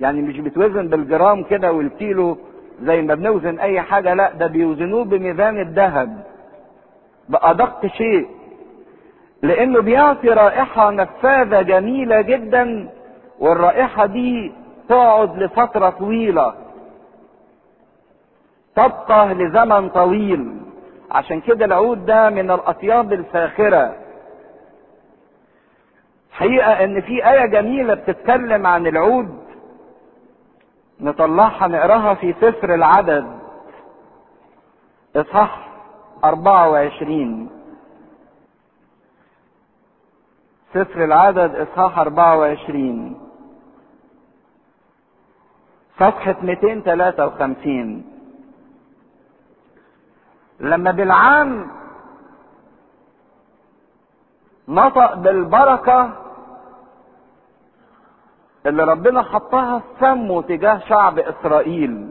يعني مش بتوزن بالجرام كده والكيلو زي ما بنوزن أي حاجة لا ده بيوزنوه بميزان الذهب. بأدق شيء. لأنه بيعطي رائحة نفاذة جميلة جدا والرائحة دي تقعد لفترة طويلة. تبقى لزمن طويل. عشان كده العود ده من الأطياب الفاخرة. حقيقة إن في آية جميلة بتتكلم عن العود. نطلعها نقراها في سفر العدد. إصحاح 24 سفر العدد إصحاح 24 صفحة 253 لما بالعام نطق بالبركة اللي ربنا حطها في فمه تجاه شعب إسرائيل.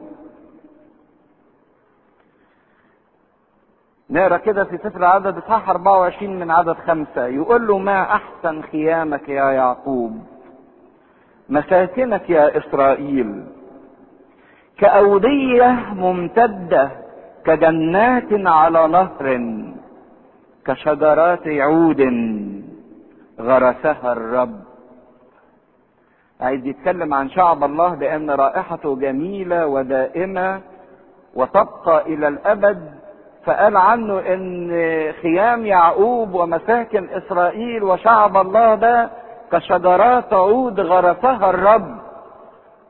نقرأ كده في سفر العدد إصحاح 24 من عدد خمسة. يقول له ما أحسن خيامك يا يعقوب؟ مساكنك يا إسرائيل. كأودية ممتدة كجنات على نهر كشجرات عود غرسها الرب. عايز يتكلم عن شعب الله بأن رائحته جميلة ودائمة وتبقى إلى الأبد فقال عنه إن خيام يعقوب ومساكن إسرائيل وشعب الله ده كشجرات عود غرسها الرب.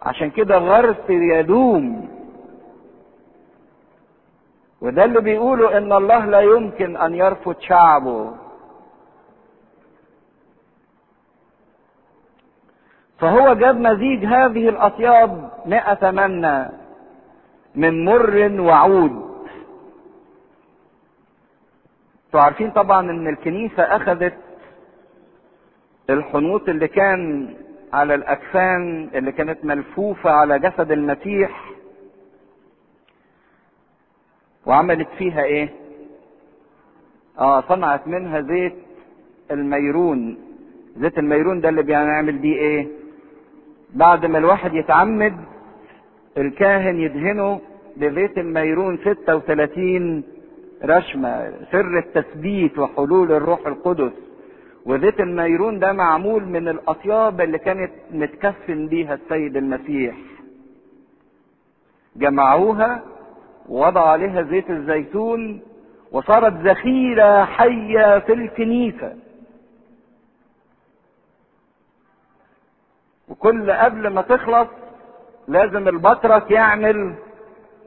عشان كده غرس يدوم. وده اللي بيقولوا إن الله لا يمكن أن يرفض شعبه. فهو جاب مزيج هذه الأطياب مئة منة من مر وعود. عارفين طبعا إن الكنيسة أخذت الحنوط اللي كان على الأكفان اللي كانت ملفوفة على جسد المسيح وعملت فيها إيه؟ آه صنعت منها زيت الميرون. زيت الميرون ده اللي بنعمل بيه إيه؟ بعد ما الواحد يتعمد الكاهن يدهنه بزيت الميرون 36 رشمة سر التثبيت وحلول الروح القدس. وزيت الميرون ده معمول من الأطياب اللي كانت متكفن بيها السيد المسيح. جمعوها ووضع عليها زيت الزيتون وصارت ذخيرة حية في الكنيسة. وكل قبل ما تخلص لازم البطرك يعمل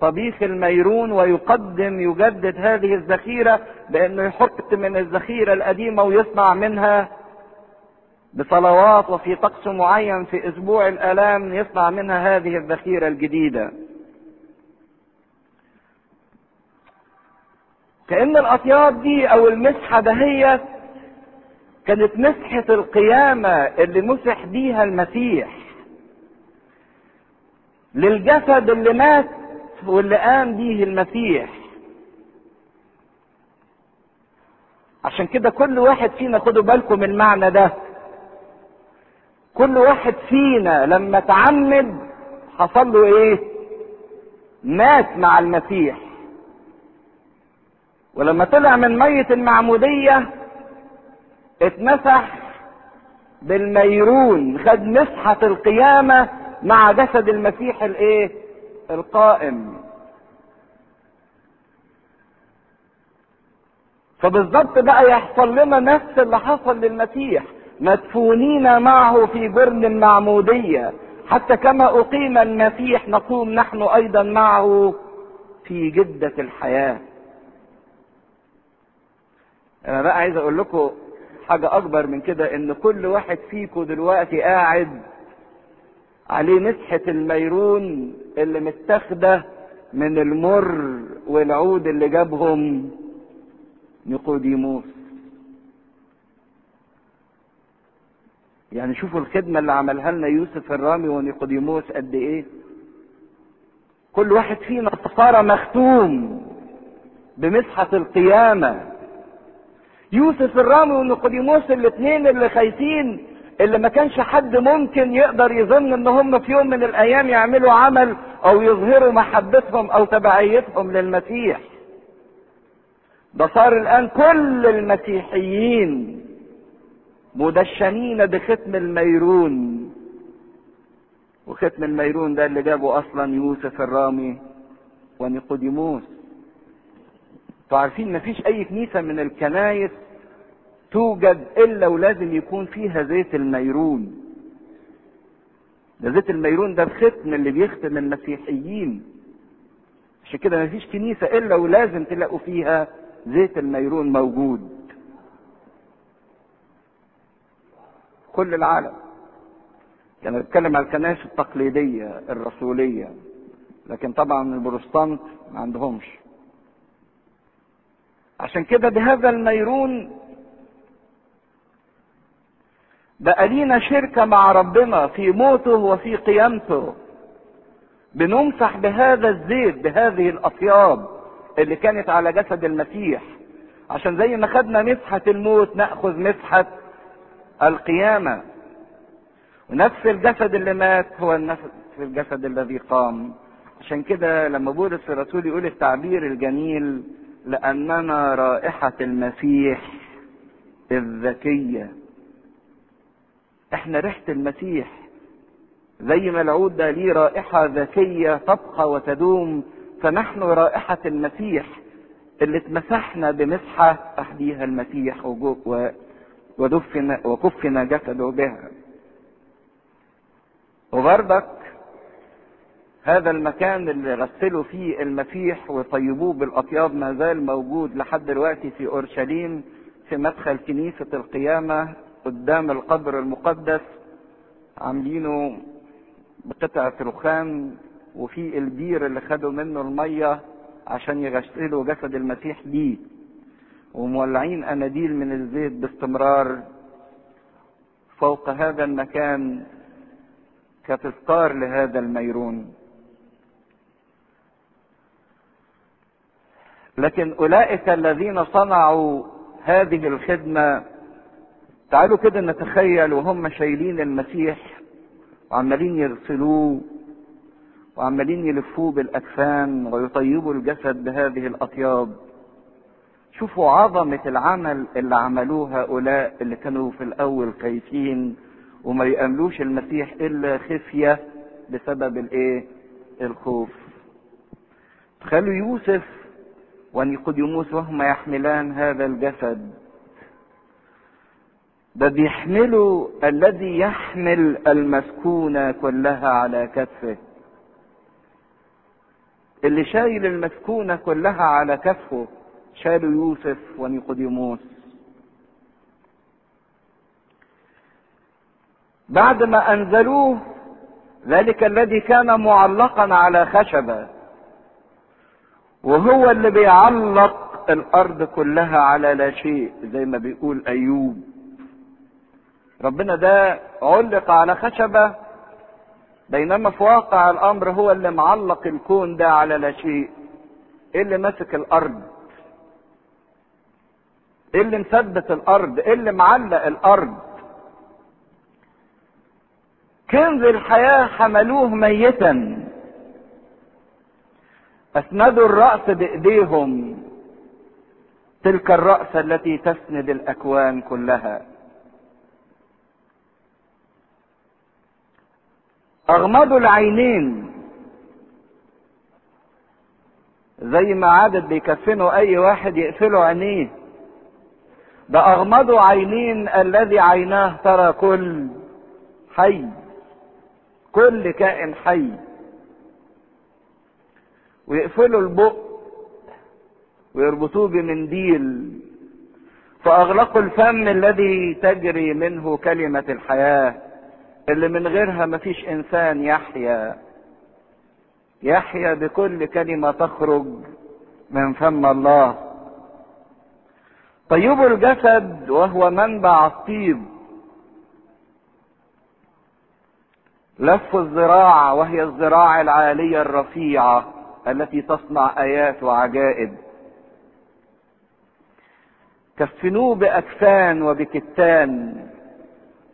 طبيخ الميرون ويقدم يجدد هذه الذخيرة بأنه يحط من الذخيرة القديمة ويصنع منها بصلوات وفي طقس معين في أسبوع الألام يصنع منها هذه الذخيرة الجديدة. كأن الأطياب دي أو المسحة دهيت كانت مسحة القيامة اللي مسح بيها المسيح. للجسد اللي مات واللي قام بيه المسيح. عشان كده كل واحد فينا خدوا بالكم من المعنى ده. كل واحد فينا لما تعمد حصل له إيه؟ مات مع المسيح. ولما طلع من مية المعمودية اتمسح بالميرون خد مسحة القيامة مع جسد المسيح الإيه؟ القائم. فبالظبط بقى يحصل لنا نفس اللي حصل للمسيح. مدفونين معه في جرن المعمودية. حتى كما أقيم المسيح نقوم نحن أيضا معه في جدة الحياة. أنا بقى عايز أقول لكم حاجة أكبر من كده إن كل واحد فيكم دلوقتي قاعد عليه مسحة الميرون اللي متاخدة من المر والعود اللي جابهم نيقوديموس. يعني شوفوا الخدمة اللي عملها لنا يوسف الرامي ونيقوديموس قد إيه. كل واحد فينا صار مختوم بمسحة القيامة. يوسف الرامي ونيقوديموس الاثنين اللي خايفين اللي ما كانش حد ممكن يقدر يظن ان هم في يوم من الأيام يعملوا عمل أو يظهروا محبتهم أو تبعيتهم للمسيح. ده صار الآن كل المسيحيين مدشنين بختم الميرون. وختم الميرون ده اللي جابه أصلا يوسف الرامي ونيقوديموس أنتوا عارفين مفيش أي كنيسة من الكنايس توجد إلا ولازم يكون فيها زيت الميرون. ده زيت الميرون ده الختم اللي بيختم المسيحيين. عشان كده مفيش كنيسة إلا ولازم تلاقوا فيها زيت الميرون موجود. كل العالم. يعني بتكلم على الكنائس التقليدية الرسولية. لكن طبعا البروتستانت ما عندهمش. عشان كده بهذا الميرون بقى لينا شركة مع ربنا في موته وفي قيامته. بنمسح بهذا الزيت بهذه الأطياب اللي كانت على جسد المسيح. عشان زي ما خدنا مسحة الموت نأخذ مسحة القيامة. ونفس الجسد اللي مات هو نفس الجسد الذي قام. عشان كده لما بولس الرسول يقول التعبير الجميل لأننا رائحة المسيح الذكية. إحنا ريحة المسيح. زي ما العود ده ليه رائحة ذكية تبقى وتدوم فنحن رائحة المسيح اللي اتمسحنا بمسحة أحديها المسيح ودفن وكفن جسده بها. وبرضك هذا المكان اللي غسلوا فيه المسيح وطيبوه بالأطياب ما زال موجود لحد دلوقتي في أورشليم في مدخل كنيسة القيامة. قدام القبر المقدس عاملينه بقطعة رخام وفي البير اللي خدوا منه المية عشان يغسلوا جسد المسيح بيه. ومولعين أناديل من الزيت باستمرار فوق هذا المكان كتذكار لهذا الميرون. لكن أولئك الذين صنعوا هذه الخدمة تعالوا كده نتخيل وهم شايلين المسيح وعمالين يغسلوه وعمالين يلفوه بالأكفان ويطيبوا الجسد بهذه الأطياب شوفوا عظمة العمل اللي عملوه هؤلاء اللي كانوا في الأول خايفين وما يأملوش المسيح إلا خفية بسبب الإيه؟ الخوف. تخيلوا يوسف ونيقوديموس وهما يحملان هذا الجسد. ده بيحملوا الذي يحمل المسكونة كلها على كتفه. اللي شايل المسكونة كلها على كتفه شالوا يوسف ونيقوديموس بعد ما أنزلوه ذلك الذي كان معلقا على خشبة وهو اللي بيعلق الأرض كلها على لا شيء زي ما بيقول أيوب ربنا ده علق على خشبة بينما في واقع الأمر هو اللي معلق الكون ده على لا شيء إيه اللي ماسك الأرض إيه اللي مثبت الأرض إيه اللي معلق الأرض. كنز الحياة حملوه ميتا أسندوا الرأس بإيديهم تلك الرأس التي تسند الأكوان كلها. اغمضوا العينين. زي ما عادت بيكفنوا أي واحد يقفلوا عينيه. ده اغمضوا عينين الذي عيناه ترى كل حي. كل كائن حي. ويقفلوا البق. ويربطوه بمنديل. فأغلقوا الفم الذي تجري منه كلمة الحياة. اللي من غيرها مفيش إنسان يحيا. يحيا بكل كلمة تخرج من فم الله. طيبوا الجسد وهو منبع الطيب. لف الذراع وهي الذراع العالية الرفيعة التي تصنع آيات وعجائب. كفنوه بأكفان وبكتان.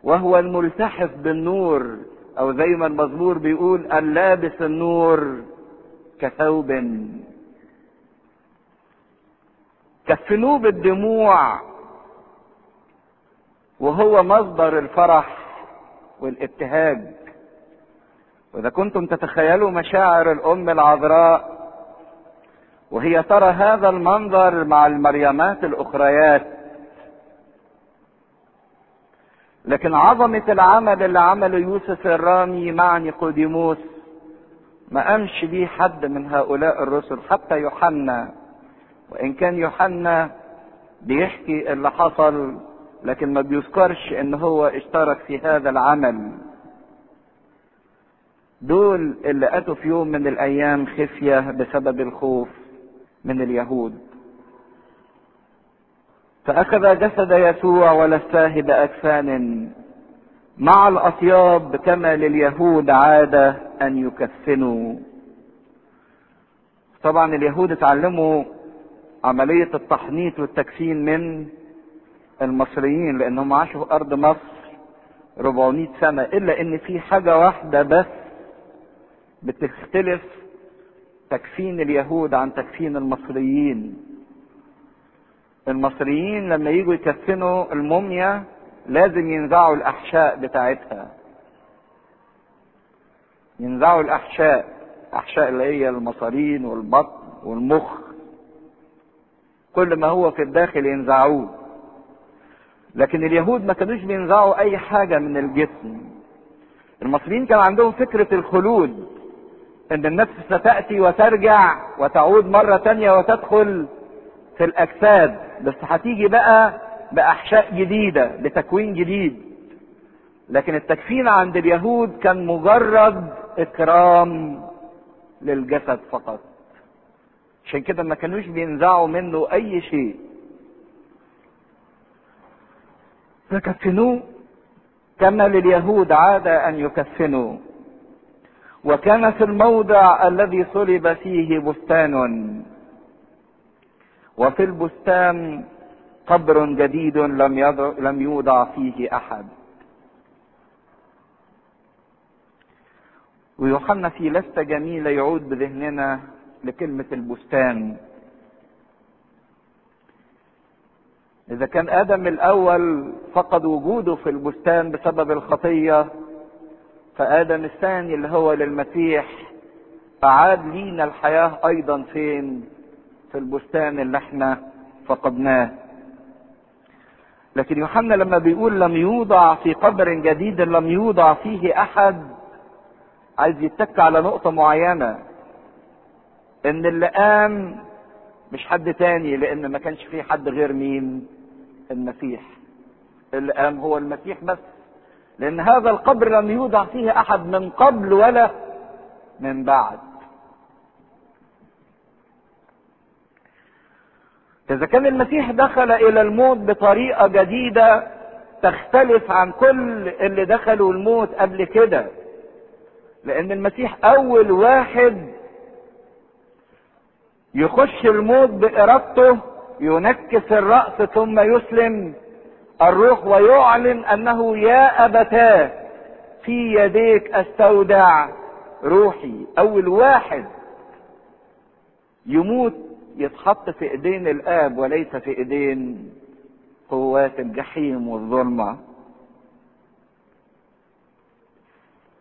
وهو الملتحف بالنور أو زي ما المزمور بيقول اللابس النور كثوب. كفنوه بالدموع وهو مصدر الفرح والابتهاج. وإذا كنتم تتخيلوا مشاعر الأم العذراء وهي ترى هذا المنظر مع المريمات الأخريات لكن عظمة العمل اللي عمله يوسف الرامي مع نيقوديموس ما قامش بيه حد من هؤلاء الرسل حتى يوحنا. وإن كان يوحنا بيحكي اللي حصل لكن ما بيذكرش إن هو اشترك في هذا العمل. دول اللي أتوا في يوم من الأيام خفية بسبب الخوف من اليهود. فأخذ جسد يسوع ولفاه باكفان مع الأطياب كما لليهود عاده أن يكفنوا. طبعا اليهود اتعلموا عملية التحنيط والتكفين من المصريين لأنهم عاشوا في أرض مصر 400 سنة إلا إن في حاجة واحدة بس بتختلف تكفين اليهود عن تكفين المصريين. المصريين لما يجوا يكفنوا الموميا لازم ينزعوا الأحشاء بتاعتها. ينزعوا الأحشاء أحشاء اللي هي المصارين والبطن والمخ. كل ما هو في الداخل ينزعوه. لكن اليهود ما كانوش بينزعوا أي حاجة من الجسم. المصريين كان عندهم فكرة الخلود إن النفس ستأتي وترجع وتعود مرة تانية وتدخل في الأجساد. بس هتيجي بقى بأحشاء جديدة بتكوين جديد. لكن التكفين عند اليهود كان مجرد إكرام للجسد فقط. عشان كده ما كانوش بينزعوا منه أي شيء. فكفنوه كما لليهود عادة أن يكفنوا. وكان في الموضع الذي صلب فيه بستان. وفي البستان قبر جديد لم لم يوضع فيه أحد ويوحنا في لستة جميلة يعود بذهننا لكلمة البستان إذا كان آدم الأول فقد وجوده في البستان بسبب الخطية فآدم الثاني اللي هو للمسيح أعاد لينا الحياة أيضا فين؟ في البستان اللي إحنا فقدناه. لكن يوحنا لما بيقول لم يوضع في قبر جديد لم يوضع فيه أحد عايز يتك على نقطة معينة إن اللي قام مش حد تاني لأن ما كانش فيه حد غير مين؟ المسيح اللي قام هو المسيح بس لأن هذا القبر لم يوضع فيه أحد من قبل ولا من بعد إذا كان المسيح دخل إلى الموت بطريقة جديدة تختلف عن كل اللي دخلوا الموت قبل كده. لأن المسيح أول واحد يخش الموت بإرادته ينكس الرأس ثم يسلم الروح ويعلن أنه يا أبتاه في يديك أستودع روحي. أول واحد يموت يتحط في إيدين الآب وليس في إيدين قوات الجحيم والظلمة.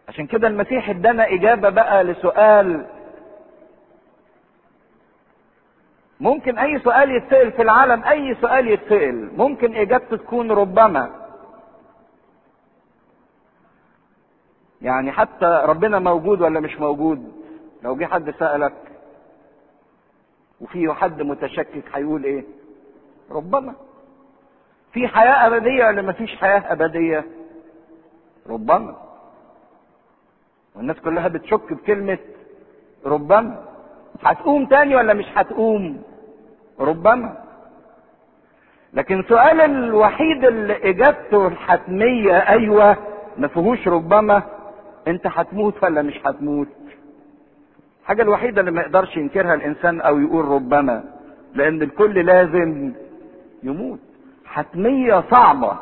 عشان كده المسيح ادانا إجابة بقى لسؤال ممكن أي سؤال يتسأل في العالم أي سؤال يتسأل ممكن إجابته تكون ربما. يعني حتى ربنا موجود ولا مش موجود؟ لو جه حد سألك وفي حد متشكك هيقول إيه؟ ربما. في حياة أبدية ولا مفيش حياة أبدية؟ ربما. والناس كلها بتشك بكلمة ربما. هتقوم تاني ولا مش هتقوم؟ ربما. لكن سؤال الوحيد اللي إجابته الحتمية أيوه ما فيهوش ربما. أنت هتموت ولا مش هتموت؟ الحاجة الوحيدة اللي ما يقدرش ينكرها الإنسان أو يقول ربما لأن الكل لازم يموت. حتمية صعبة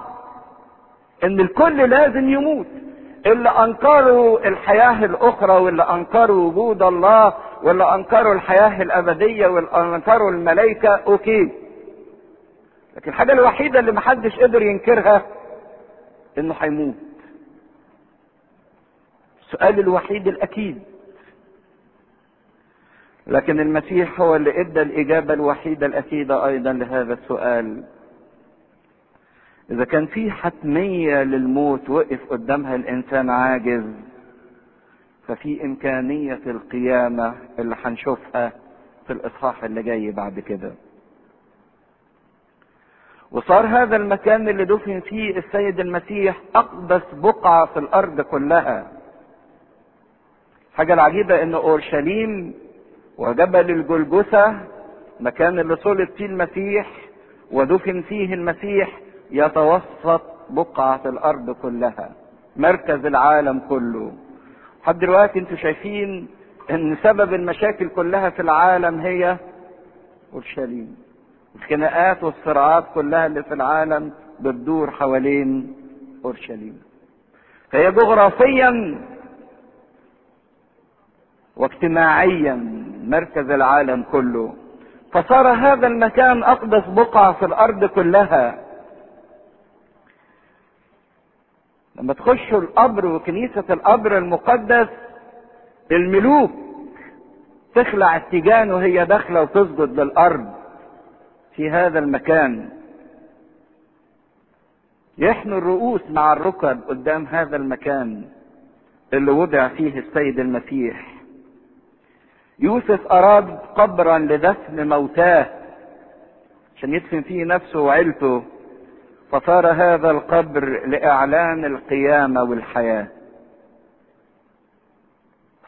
إن الكل لازم يموت. اللي أنكروا الحياة الأخرى واللي أنكروا وجود الله واللي أنكروا الحياة الأبدية واللي أنكروا الملائكة أوكي. لكن الحاجة الوحيدة اللي محدش قدر ينكرها إنه هيموت. السؤال الوحيد الأكيد. لكن المسيح هو اللي إدى الإجابة الوحيدة الأكيدة أيضا لهذا السؤال. إذا كان في حتمية للموت وقف قدامها الإنسان عاجز ففي إمكانية القيامة اللي هنشوفها في الإصحاح اللي جاي بعد كده. وصار هذا المكان اللي دفن فيه السيد المسيح أقدس بقعة في الأرض كلها. الحاجة العجيبة إن أورشليم وجبل الجلجثة مكان اللي صلب فيه المسيح ودفن فيه المسيح يتوسط بقعة الأرض كلها مركز العالم كله. لحد دلوقتي أنتوا شايفين إن سبب المشاكل كلها في العالم هي أورشليم. الخناقات والصراعات كلها اللي في العالم بتدور حوالين أورشليم. فهي جغرافيا واجتماعيا مركز العالم كله. فصار هذا المكان أقدس بقعة في الأرض كلها. لما تخشوا القبر وكنيسة القبر المقدس الملوك تخلع التيجان وهي داخلة وتسجد للأرض في هذا المكان. يحنوا الرؤوس مع الركب قدام هذا المكان اللي وضع فيه السيد المسيح. يوسف أراد قبرا لدفن موتاه عشان يدفن فيه نفسه وعيلته فصار هذا القبر لإعلان القيامة والحياة.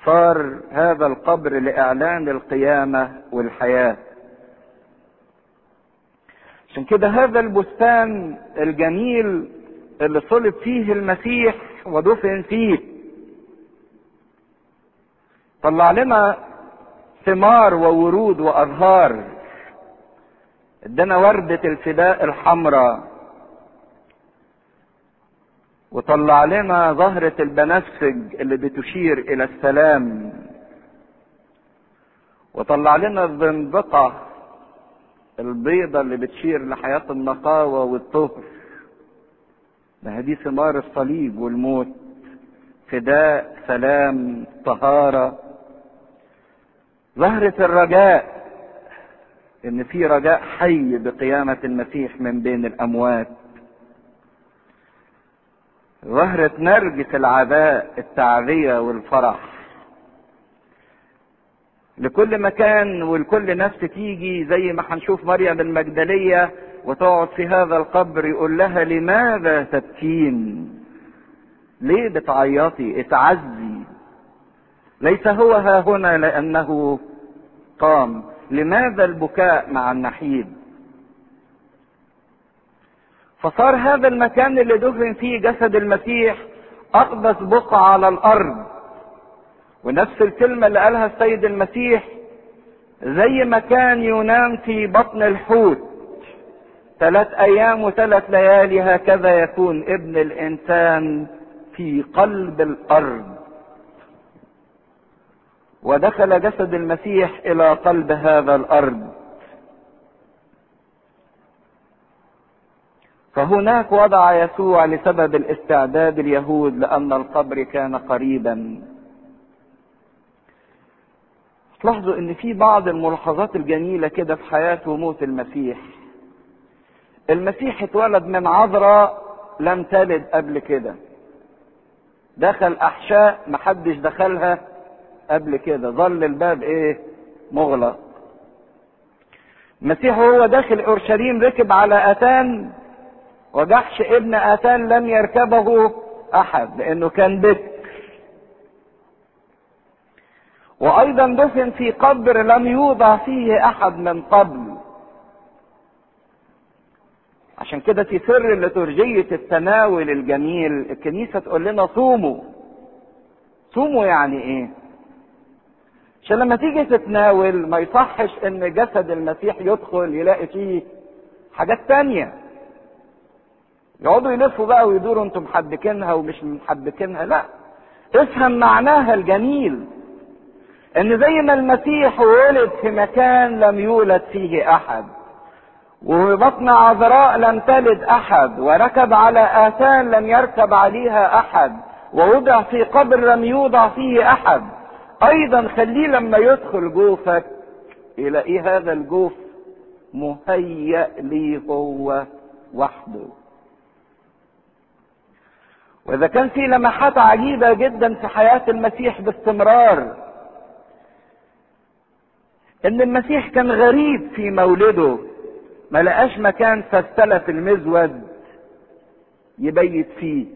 صار هذا القبر لإعلان القيامة والحياة. عشان كده هذا البستان الجميل اللي صلب فيه المسيح ودفن فيه. طلع لنا ثمار وورود وازهار ادانا وردة الفداء الحمراء. وطلع لنا زهرة البنفسج اللي بتشير إلى السلام. وطلع لنا الزنبقة البيضة اللي بتشير لحياة النقاوة والطهر. ما دي ثمار الصليب والموت. فداء سلام طهارة. زهرة الرجاء إن في رجاء حي بقيامة المسيح من بين الأموات. زهرة نرجس العداء التعذية والفرح. لكل مكان ولكل نفس تيجي زي ما هنشوف مريم المجدلية وتقعد في هذا القبر يقول لها لماذا تبكين؟ ليه بتعيطي؟ اتعزي. ليس هو ها هنا لأنه قام لماذا البكاء مع النحيب؟ فصار هذا المكان اللي دفن فيه جسد المسيح أقدس بقعة على الأرض. ونفس الكلمة اللي قالها السيد المسيح زي ما كان ينام في بطن الحوت. ثلاث أيام وثلاث ليالي هكذا يكون ابن الإنسان في قلب الأرض. ودخل جسد المسيح إلى قلب هذا الأرض. فهناك وضع يسوع لسبب الاستعداد اليهود لأن القبر كان قريبا. تلاحظوا إن في بعض الملاحظات الجميلة كده في حياة وموت المسيح. المسيح اتولد من عذراء لم تلد قبل كده. دخل أحشاء محدش دخلها. قبل كده ظل الباب إيه مغلق. المسيح وهو داخل اورشليم ركب على اتان وجحش ابن اتان لم يركبه احد لأنه كان بكر وأيضا دفن في قبر لم يوضع فيه احد من قبل. عشان كده في سر لترجية التناول الجميل الكنيسة تقول لنا صوموا. صوموا يعني إيه؟ عشان لما تيجي تتناول ما يصحش إن جسد المسيح يدخل يلاقي فيه حاجات تانية. يقعدوا يلفوا بقى ويدوروا أنتم محبكينها ومش محبكينها. لا. افهم معناها الجميل. إن زي ما المسيح ولد في مكان لم يولد فيه أحد وبطن عذراء لم تلد أحد وركب على اثان لم يركب عليها أحد ووضع في قبر لم يوضع فيه أحد. أيضا خليه لما يدخل جوفك يلاقيه هذا الجوف مهيأ لي هو وحده. وإذا كان في لمحات عجيبة جدا في حياة المسيح باستمرار إن المسيح كان غريب في مولده ما لقاش مكان فاستلف المزود يبيت فيه.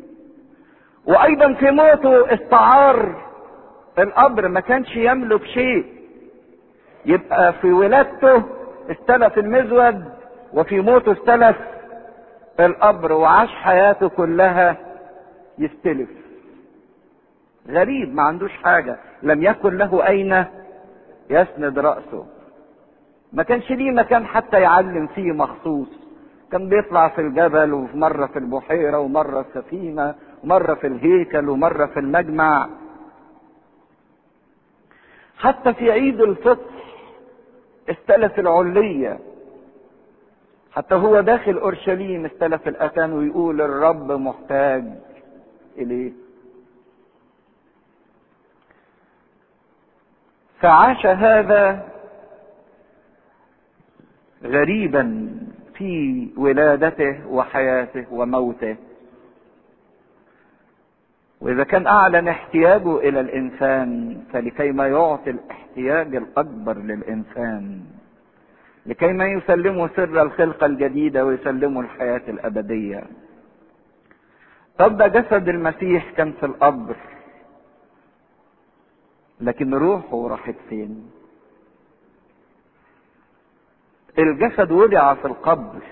وأيضا في موته استعار القبر ما كانش يملك شيء. يبقى في ولادته استلف المزود وفي موته استلف. القبر وعاش حياته كلها يستلف. غريب ما عندوش حاجة. لم يكن له أين يسند رأسه. ما كانش ليه مكان حتى يعلم فيه مخصوص. كان بيطلع في الجبل ومرة في البحيرة ومرة في سفينة ومرة في الهيكل ومرة في المجمع. حتى في عيد الفطر استلف العلية حتى هو داخل أورشليم استلف الأتان ويقول الرب محتاج إليه. فعاش هذا غريبا في ولادته وحياته وموته. وإذا كان أعلن احتياجه إلى الإنسان فلكي ما يعطي الاحتياج الأكبر للإنسان لكي ما يسلمه سر الخلقة الجديدة ويسلمه الحياة الأبدية. طب جسد المسيح كان في القبر. لكن روحه راحت فين؟ الجسد وضع في القبر.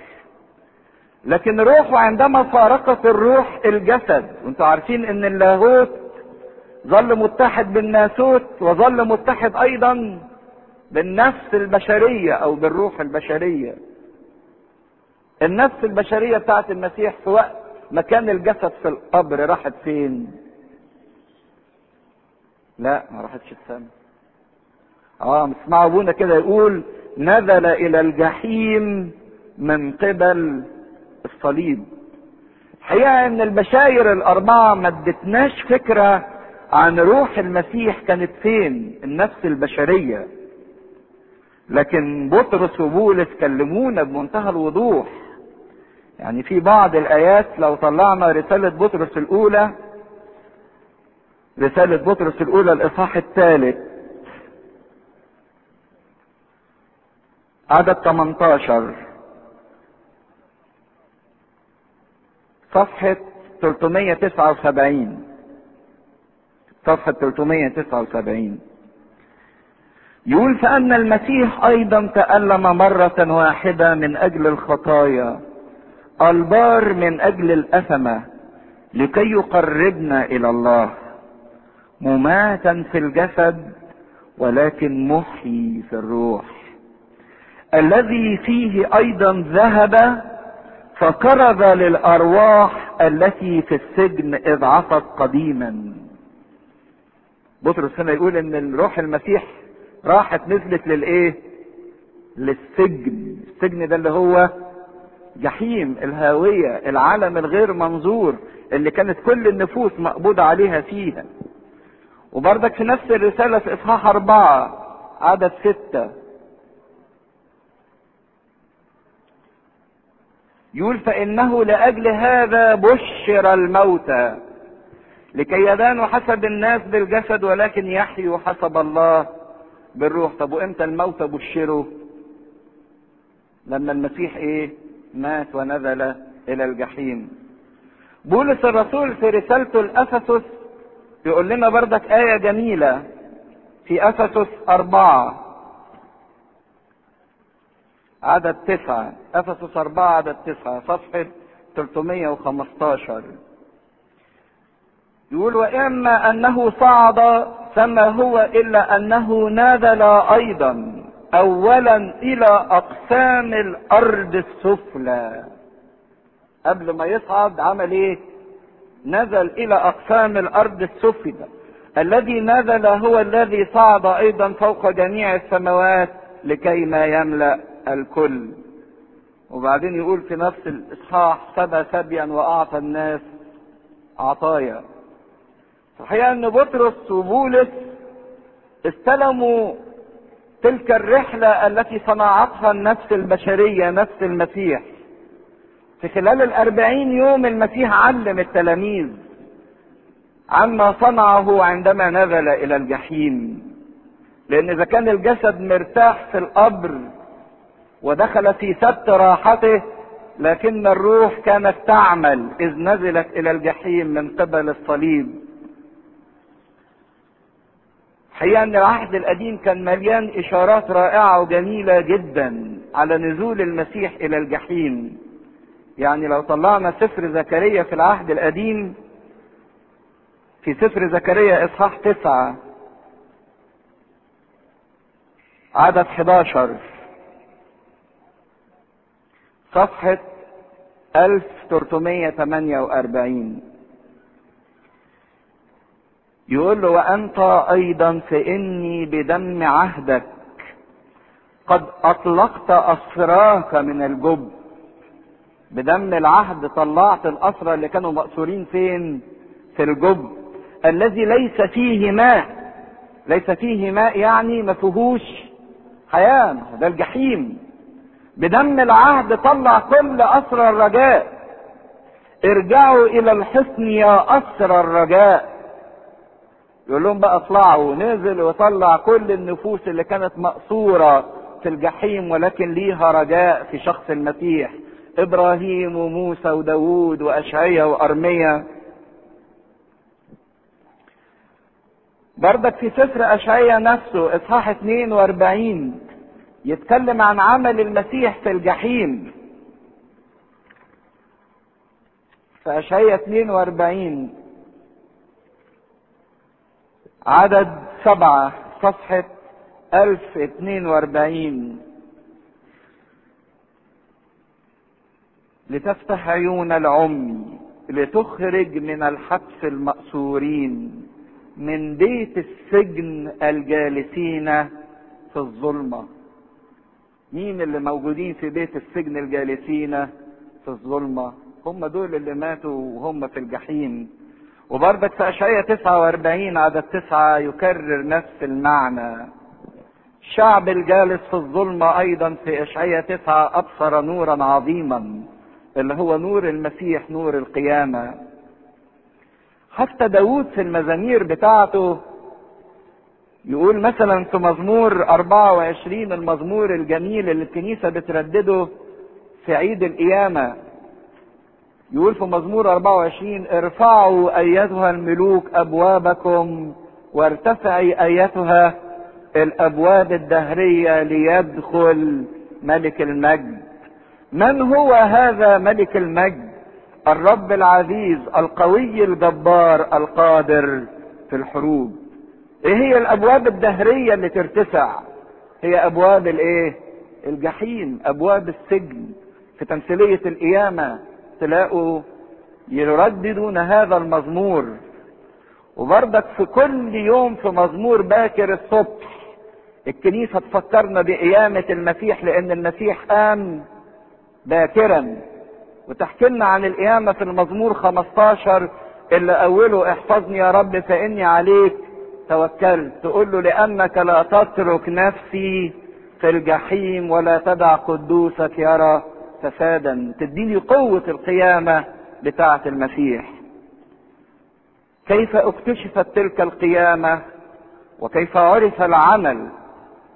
لكن روحه عندما فارقت الروح الجسد، وأنتم عارفين إن اللاهوت ظل متحد بالناسوت وظل متحد أيضا بالنفس البشرية أو بالروح البشرية. النفس البشرية بتاعت المسيح في وقت ما كان الجسد في القبر راحت فين؟ لا ما راحتش السماء. آه اسمعوا أبونا كده يقول نزل إلى الجحيم من قبل الصليب الحقيقة إن البشاير الأربعة ما ادتناش فكرة عن روح المسيح كانت فين؟ النفس البشرية. لكن بطرس وبولس كلمونا بمنتهى الوضوح. يعني في بعض الآيات لو طلعنا رسالة بطرس الأولى رسالة بطرس الأولى الإصحاح الثالث عدد 18 صفحة 379 صفحة 379 يقول فأن المسيح أيضا تألم مرة واحدة من أجل الخطايا البار من أجل الأثمة لكي يقربنا إلى الله مماتا في الجسد ولكن محيي في الروح. الذي فيه أيضا ذهب فقرب للأرواح التي في السجن إذ عصت قديما. بطرس هنا يقول إن الروح المسيح راحت نزلت للإيه؟ للسجن. السجن ده اللي هو جحيم الهاوية العالم الغير منظور اللي كانت كل النفوس مقبوضة عليها فيها. وبرضك في نفس الرسالة في إصحاح أربعة عدد ستة. يقول فإنه لأجل هذا بشر الموتى لكي يدانوا حسب الناس بالجسد ولكن يحيوا حسب الله بالروح. طب وإمتى الموتى بشروا لما المسيح إيه؟ مات ونزل إلى الجحيم. بولس الرسول في رسالته لأفسس يقول لنا بردك آية جميلة في أفسس أربعة. عدد تسعة أفسس أربعة عدد تسعة صفحة 315 يقول وإما أنه صعد فما هو إلا أنه نزل أيضا أولا إلى أقسام الأرض السفلى. قبل ما يصعد عمل إيه؟ نزل إلى أقسام الأرض السفلى. الذي نزل هو الذي صعد أيضا فوق جميع السماوات لكي ما يملأ الكل. وبعدين يقول في نفس الإصحاح سبى سبيا وأعطى الناس عطايا. صحيح إن بطرس وبولس استلموا تلك الرحلة التي صنعتها النفس البشرية نفس المسيح. في خلال الأربعين يوم المسيح علم التلاميذ عما صنعه عندما نزل إلى الجحيم. لأن إذا كان الجسد مرتاح في القبر ودخل في سبت راحته لكن الروح كانت تعمل إذ نزلت إلى الجحيم من قبل الصليب. حقيقة أن العهد القديم كان مليان إشارات رائعة وجميلة جدا على نزول المسيح إلى الجحيم. يعني لو طلعنا سفر زكريا في العهد القديم في سفر زكريا إصحاح تسعة عدد 11 صفحة 1348 يقول له وأنت أيضا فإني بدم عهدك. قد أطلقت أسراك من الجب. بدم العهد طلعت الأسرى اللي كانوا مأسورين فين؟ في الجب. الذي ليس فيه ماء. ليس فيه ماء يعني ما فيهوش حياة. ده الجحيم. بدم العهد طلع كل أسرى الرجاء. ارجعوا إلى الحصن يا أسرى الرجاء. يقول لهم بقى اطلعوا. نزل وطلع كل النفوس اللي كانت مأسورة في الجحيم ولكن ليها رجاء في شخص المسيح. إبراهيم وموسى وداوود واشعيا وارميا بردك في سفر اشعيا نفسه إصحاح 42 يتكلم عن عمل المسيح في الجحيم. في اشعيا 42 عدد سبعة صفحة 1042 لتفتح عيون العمي لتخرج من الحبس المأسورين من بيت السجن الجالسين في الظلمة. مين اللي موجودين في بيت السجن الجالسين في الظلمة؟ هم دول اللي ماتوا وهم في الجحيم. وبرضك في أشعية 49 عدد تسعة يكرر نفس المعنى. الشعب الجالس في الظلمة أيضا في أشعية تسعة أبصر نورا عظيما اللي هو نور المسيح نور القيامة. حتى داود في المزامير بتاعته يقول مثلا في مزمور 24 المزمور الجميل اللي الكنيسة بتردده في عيد القيامة يقول في مزمور 24 ارفعوا أيتها الملوك أبوابكم وارتفعي أيتها الأبواب الدهرية ليدخل ملك المجد. من هو هذا ملك المجد؟ الرب العزيز القوي الجبار القادر في الحروب. إيه هي الأبواب الدهرية اللي ترتفع؟ هي أبواب الإيه؟ الجحيم أبواب السجن. في تمثيلية القيامة تلاقوا يرددون هذا المزمور. وبرضك في كل يوم في مزمور باكر الصبح الكنيسة تفكرنا بقيامة المسيح لأن المسيح قام باكرا. وتحكي لنا عن القيامة في المزمور 15 اللي أوله احفظني يا رب فإني عليك. توكلت تقول له لأنك لا تترك نفسي في الجحيم ولا تدع قدوسك يرى فسادا تديني قوة القيامة بتاعة المسيح. كيف اكتشفت تلك القيامة؟ وكيف عرف العمل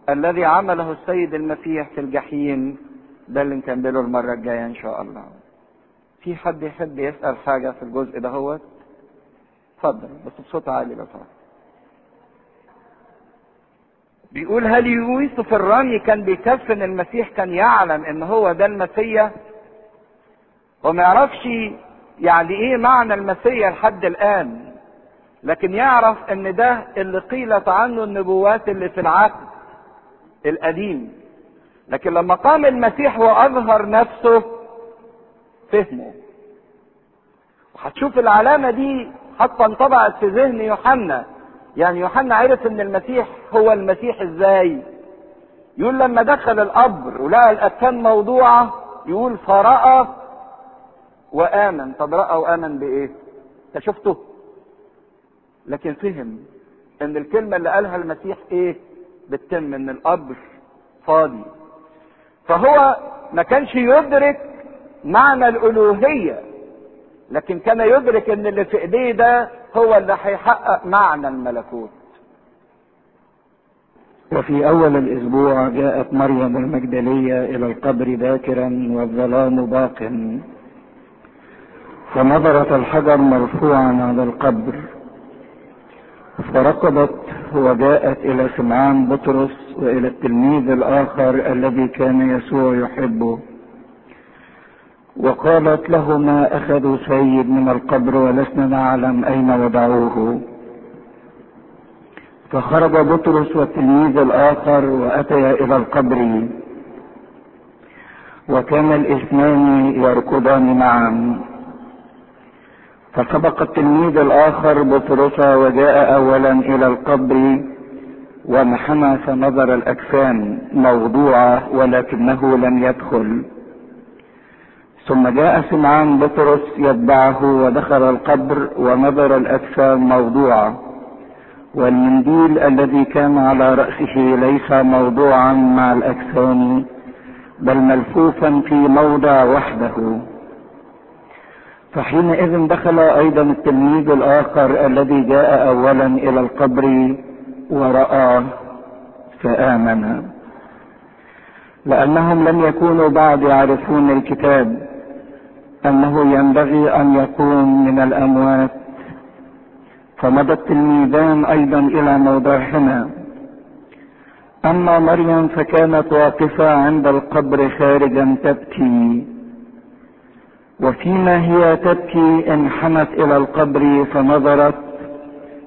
الذي عمله السيد المسيح في الجحيم؟ ده اللي نكمله المرة الجاية إن شاء الله. في حد يحب يسأل حاجة في الجزء ده هو؟ اتفضل بس بصوت عالي لو سمحت. بيقول هل يوسف الرامي كان بيكفن المسيح كان يعلم إن هو ده المسيا وما يعرفش يعني إيه معنى المسيا لحد الآن. لكن يعرف إن ده اللي قيلت عنه النبوات اللي في العهد القديم. لكن لما قام المسيح وأظهر نفسه فهمه هتشوف العلامة دي حتى انطبعت في ذهن يوحنا. يعني يوحنا عرف إن المسيح هو المسيح إزاي يقول لما دخل القبر ولقى الاكفان موضوعة يقول فرأى وآمن طب رأى وآمن بإيه؟ أنت شفته؟ لكن فهم إن الكلمة اللي قالها المسيح إيه؟ بتتم إن القبر فاضي. فهو ما كانش يدرك معنى الألوهية لكن كان يدرك إن اللي في إيديه ده هو اللي هيحقق معنى الملكوت. وفي أول الأسبوع جاءت مريم المجدلية إلى القبر باكرا والظلام باق. فنظرت الحجر مرفوعا على القبر. فركضت وجاءت إلى سمعان بطرس وإلى التلميذ الآخر الذي كان يسوع يحبه. وقالت لهما أخذوا سيد من القبر ولسنا نعلم أين وضعوه. فخرج بطرس والتلميذ الآخر وأتيا إلى القبر. وكان الاثنان يركضان معا. فسبق التلميذ الآخر بطرس وجاء أولا إلى القبر وانحنى فنظر الأجسام موضوعة ولكنه لم يدخل. ثم جاء سمعان بطرس يتبعه ودخل القبر ونظر الأجسام موضوعة والمنديل الذي كان على رأسه ليس موضوعا مع الأجسام بل ملفوفا في موضع وحده. فحينئذ دخل أيضا التلميذ الآخر الذي جاء اولا إلى القبر ورآه فآمن. لأنهم لم يكونوا بعد يعرفون الكتاب. أنه ينبغي أن يقوم من الأموات. فمضى التلميذان أيضا إلى موضعهما. أما مريم فكانت واقفة عند القبر خارجا تبكي. وفيما هي تبكي انحنت إلى القبر فنظرت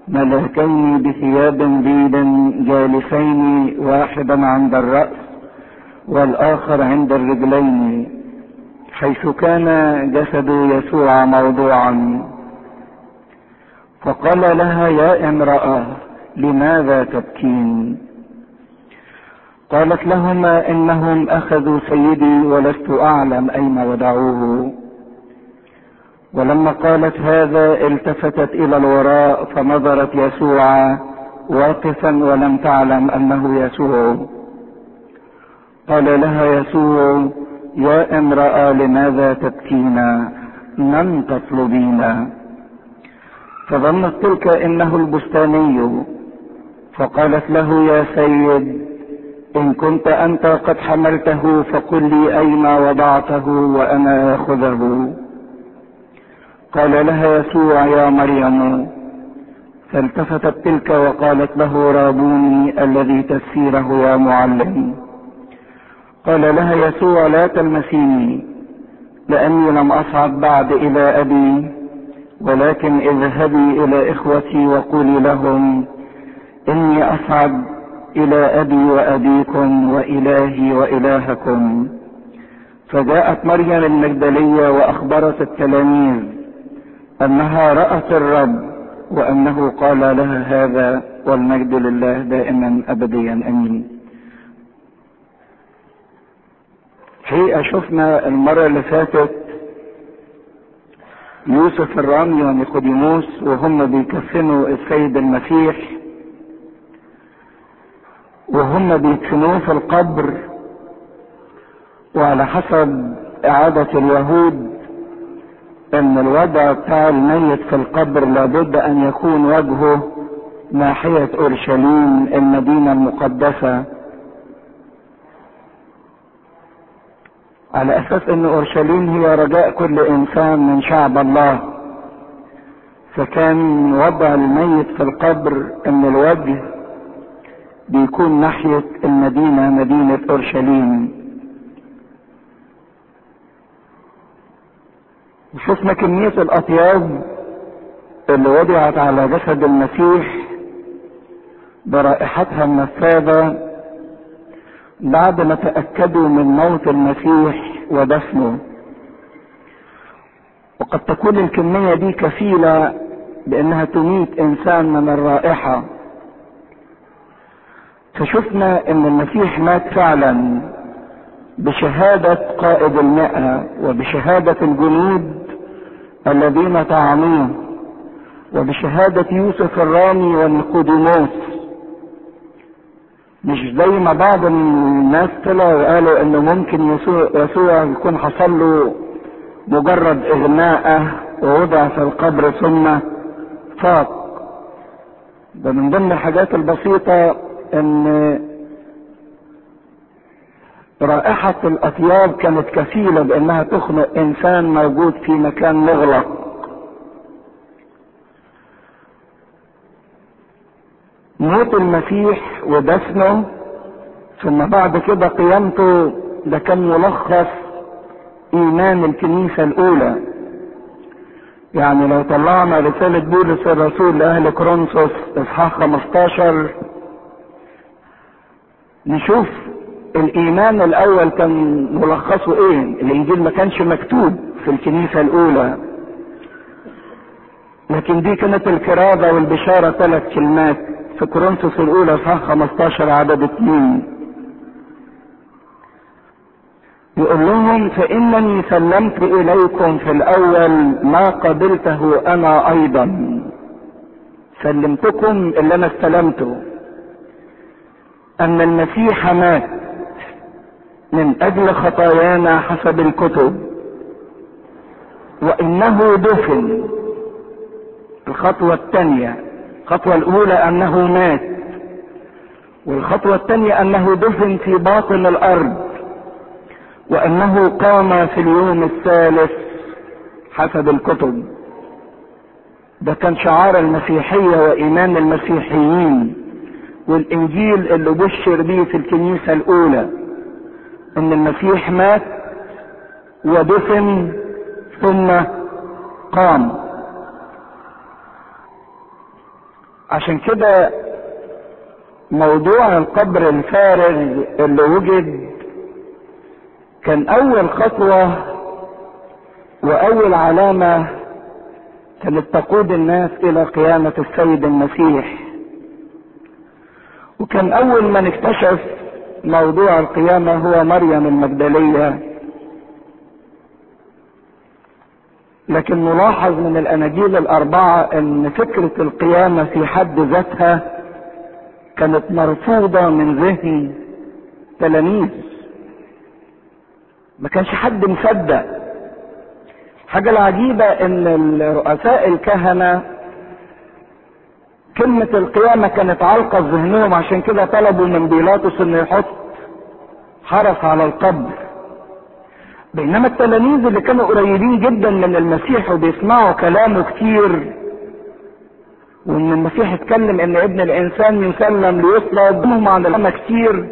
ملكين بثياب بيض جالسين واحدا عند الرأس والآخر عند الرجلين. حيث كان جسد يسوع موضوعا. فقال لها يا امرأة لماذا تبكين؟ قالت لهما إنهم أخذوا سيدي ولست أعلم أين ودعوه. ولما قالت هذا التفتت إلى الوراء فنظرت يسوع واقفا ولم تعلم أنه يسوع. قال لها يسوع يا امراه لماذا تبكين من تطلبين فظنت تلك إنه البستاني. فقالت له يا سيد إن كنت أنت قد حملته فقل لي أين وضعته وأنا آخذه. قال لها يسوع يا مريم. فالتفتت تلك وقالت له رابوني الذي تفسيره يا معلم. قال لها يسوع لا تلمسيني لأني لم أصعد بعد إلى أبي ولكن اذهبي إلى إخوتي وقولي لهم إني أصعد إلى أبي وأبيكم وإلهي وإلهكم. فجاءت مريم المجدلية وأخبرت التلاميذ أنها رأت الرب وأنه قال لها هذا والمجد لله دائما ابديا أمين. حقيقة شفنا المرة اللي فاتت يوسف الرامي ونيقوديموس وهم بيكفنوا السيد المسيح وهم بيدفنوه في القبر وعلى حسب إعادة اليهود إن الوضع بتاع الميت في القبر لابد أن يكون وجهه ناحية أورشليم المدينة المقدسة. على أساس إن أورشليم هي رجاء كل إنسان من شعب الله. فكان وضع الميت في القبر إن الوجه بيكون ناحية المدينة مدينة أورشليم. وشفنا كمية الأطياب اللي وضعت على جسد المسيح برائحتها النفاذة بعد ما تأكدوا من موت المسيح ودفنه. وقد تكون الكمية دي كفيلة بأنها تميت إنسان من الرائحة. فشفنا إن المسيح مات فعلا بشهادة قائد المئة وبشهادة الجنود الذين طعنوه وبشهادة يوسف الرامي ونيقوديموس مش زي ما بعض الناس طلعوا وقالوا إنه ممكن يسوع, يسوع يكون حصل له مجرد اغماءه ووضع في القبر ثم فاق. ده من ضمن الحاجات البسيطة إن رائحة الأطياب كانت كفيلة بأنها تخنق إنسان موجود في مكان مغلق. موت المسيح ودفنه ثم بعد كده قيامته ده كان ملخص إيمان الكنيسة الأولى. يعني لو طلعنا رسالة بولس الرسول لأهل كورنثوس إصحاح 15 نشوف الإيمان الأول كان ملخصه إيه؟ الإنجيل ما كانش مكتوب في الكنيسة الأولى. لكن دي كانت الكرازة والبشارة ثلاث كلمات. في كورنثوس الأولى إصحاح 15 عدد اثنين. يقول لهم فإنني سلمت إليكم في الأول ما قبلته أنا أيضا. سلمتكم اللي أنا استلمته. أن المسيح مات من أجل خطايانا حسب الكتب. وإنه دفن. الخطوة الثانية. الخطوة الأولى أنه مات. والخطوة الثانية أنه دفن في باطن الأرض. وأنه قام في اليوم الثالث حسب الكتب. ده كان شعار المسيحية وإيمان المسيحيين. والإنجيل اللي بشر به في الكنيسة الأولى. إن المسيح مات ودفن ثم قام. عشان كده موضوع القبر الفارغ اللي وجد كان أول خطوة وأول علامة كانت تقود الناس إلى قيامة السيد المسيح. وكان أول من اكتشف موضوع القيامة هو مريم المجدلية. لكن نلاحظ من الأناجيل الأربعة إن فكرة القيامة في حد ذاتها كانت مرفوضة من ذهن تلاميذ. ما كانش حد مصدق. الحاجة العجيبة إن رؤساء الكهنة كلمة القيامة كانت علقة في ذهنهم عشان كده طلبوا من بيلاطس إنه يحط حرس على القبر. بينما التلاميذ اللي كانوا قريبين جدا من المسيح وبيسمعوا كلامه كتير وإن المسيح اتكلم إن ابن الإنسان يسلم ليصلب هم عن الامة كتير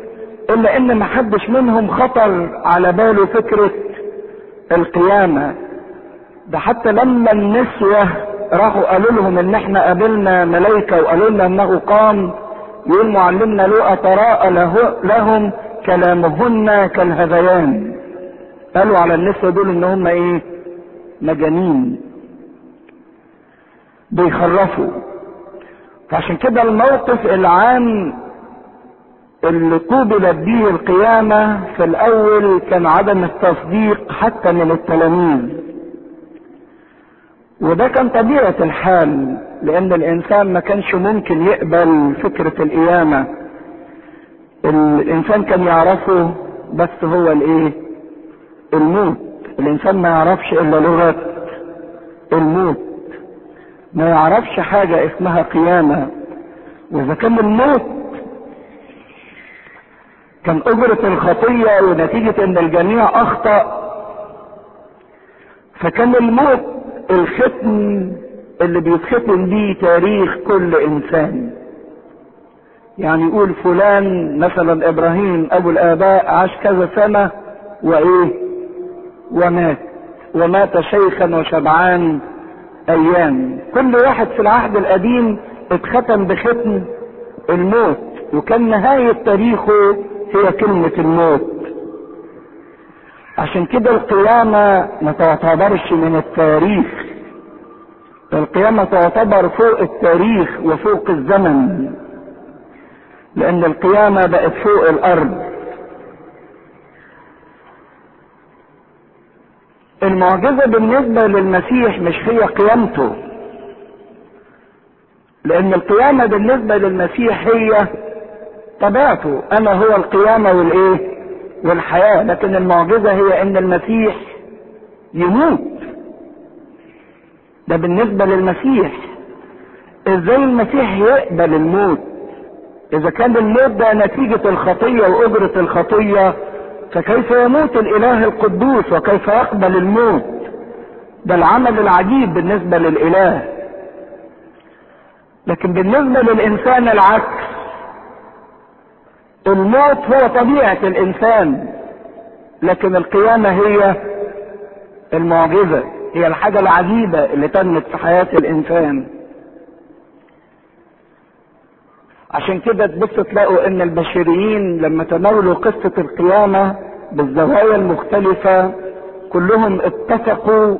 إلا إن ما حدش منهم خطر على باله فكرة القيامة. ده حتى لما النسوة راحوا قالوا لهم إن إحنا قابلنا ملائكة وقالوا لنا إنه قام يقول معلمنا لقى تراءى له لهم كلامهن كالهذيان. قالوا على النسوة دول إن هم إيه؟ مجانين. بيخرفوا. فعشان كده الموقف العام اللي قوبلت به القيامة في الأول كان عدم التصديق حتى من التلاميذ. وده كان طبيعة الحال لأن الإنسان ما كانش ممكن يقبل فكرة القيامة. الإنسان كان يعرفه بس هو الإيه؟ الموت الإنسان ما يعرفش إلا لغة الموت. ما يعرفش حاجة اسمها قيامة. وإذا كان الموت كان أجرة الخطية ونتيجة إن الجميع أخطأ فكان الموت الختم اللي بيتختم بيه تاريخ كل إنسان. يعني يقول فلان مثلا إبراهيم أبو الآباء عاش كذا سنة وإيه؟ ومات. ومات شيخا وشبعان أيام. كل واحد في العهد القديم اتختم بختم الموت وكان نهاية تاريخه هي كلمة الموت. عشان كده القيامة ما تعتبرش من التاريخ. القيامة تعتبر فوق التاريخ وفوق الزمن لأن القيامة بقت فوق الأرض. المعجزة بالنسبة للمسيح مش هي قيامته. لأن القيامة بالنسبة للمسيح هي طبيعته. أنا هو القيامة والإيه؟ والحياة. لكن المعجزة هي إن المسيح يموت. ده بالنسبة للمسيح. إزاي المسيح يقبل الموت؟ إذا كان الموت ده نتيجة الخطية وأجرة الخطية فكيف يموت الإله القدوس وكيف يقبل الموت؟ ده العمل العجيب بالنسبة للإله. لكن بالنسبة للإنسان العكس. الموت هو طبيعة الإنسان لكن القيامة هي المعجزة هي الحاجة العجيبة اللي تمت في حياة الإنسان. عشان كده تبص تلاقوا إن البشريين لما تناولوا قصة القيامة بالزوايا المختلفة كلهم اتفقوا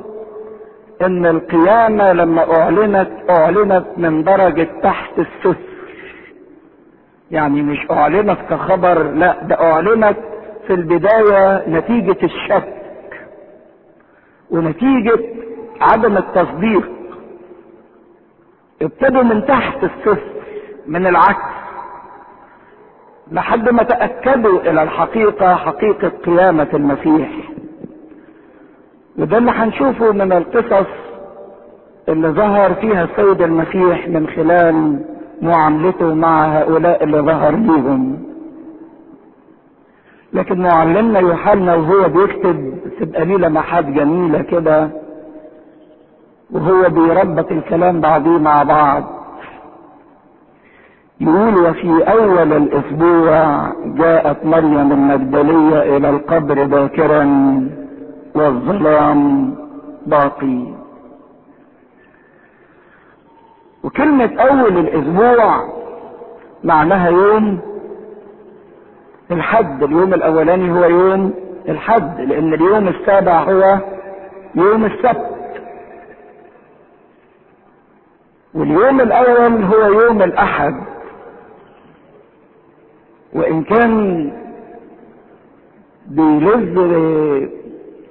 إن القيامة لما أعلنت أعلنت من درجة تحت السفل. يعني مش أعلنت كخبر لا ده أعلنت في البداية نتيجة الشك ونتيجة عدم التصديق. ابتدوا من تحت الصفر من العكس. لحد ما تأكدوا إلى الحقيقة حقيقة قيامة المسيح. وده اللي هنشوفه من القصص اللي ظهر فيها السيد المسيح من خلال معاملته مع هؤلاء اللي ظهر ليهم. لكن معلمنا يوحنا وهو بيكتب تبقى ليه لمحات جميلة كده وهو بيربط الكلام بعضيه مع بعض. يقول وفي أول الأسبوع جاءت مريم المجدلية إلى القبر باكرا والظلام باقي. وكلمة أول الأسبوع معناها يوم الحد اليوم الأولاني هو يوم الحد لأن اليوم السابع هو يوم السبت. واليوم الأول هو يوم الأحد. وإن كان بيلز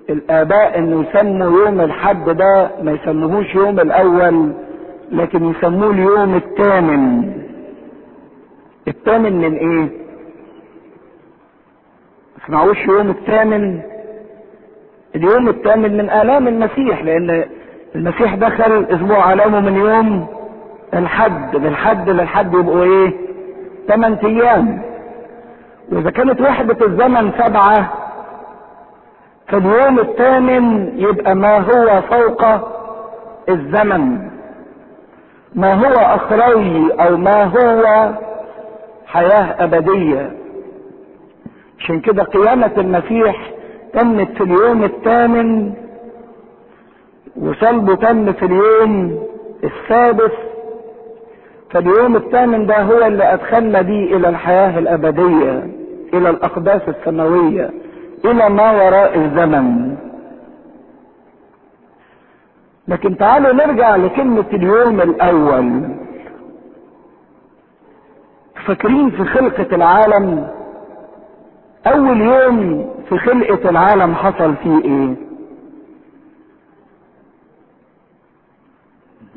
الآباء إنه يسموا يوم الحد ده ما يسموهوش يوم الأول لكن يسموه اليوم الثامن. الثامن من إيه؟ اسمعوش يوم الثامن؟ اليوم الثامن من آلام المسيح لأن المسيح دخل أسبوع آلامه من يوم الحد من الحد للحد يبقوا إيه؟ ثمان أيام. واذا كانت وحدة الزمن سبعة فاليوم الثامن يبقى ما هو فوق الزمن؟ ما هو اخروي أو ما هو حياة أبدية؟ عشان كده قيامة المسيح تمت في اليوم الثامن وصلبه تم في اليوم السادس. فاليوم الثامن ده هو اللي أدخلنا بيه إلى الحياة الأبدية. إلى الأقداس السماوية إلى ما وراء الزمن. لكن تعالوا نرجع لكلمة اليوم الأول. فاكرين في خلقة العالم؟ أول يوم في خلقة العالم حصل فيه إيه؟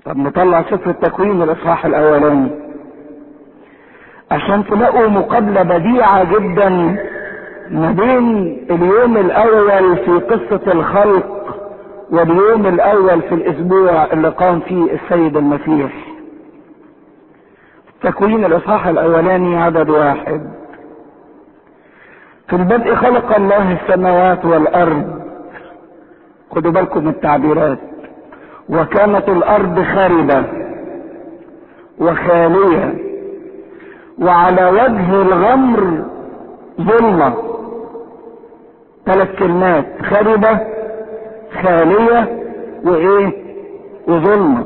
طب نطلع سفر التكوين الإصحاح الأولاني. عشان تلاقوا مقابلة بديعة جدا ما بين اليوم الأول في قصة الخلق واليوم الأول في الأسبوع اللي قام فيه السيد المسيح. تكوين الإصحاح الأولاني عدد واحد. في البدء خلق الله السماوات والأرض. خدوا بالكم من التعبيرات. وكانت الأرض خاربة وخالية. وعلى وجه الغمر ظلمة. ثلاث كلمات خاربه خالية وإيه؟ وظلمة.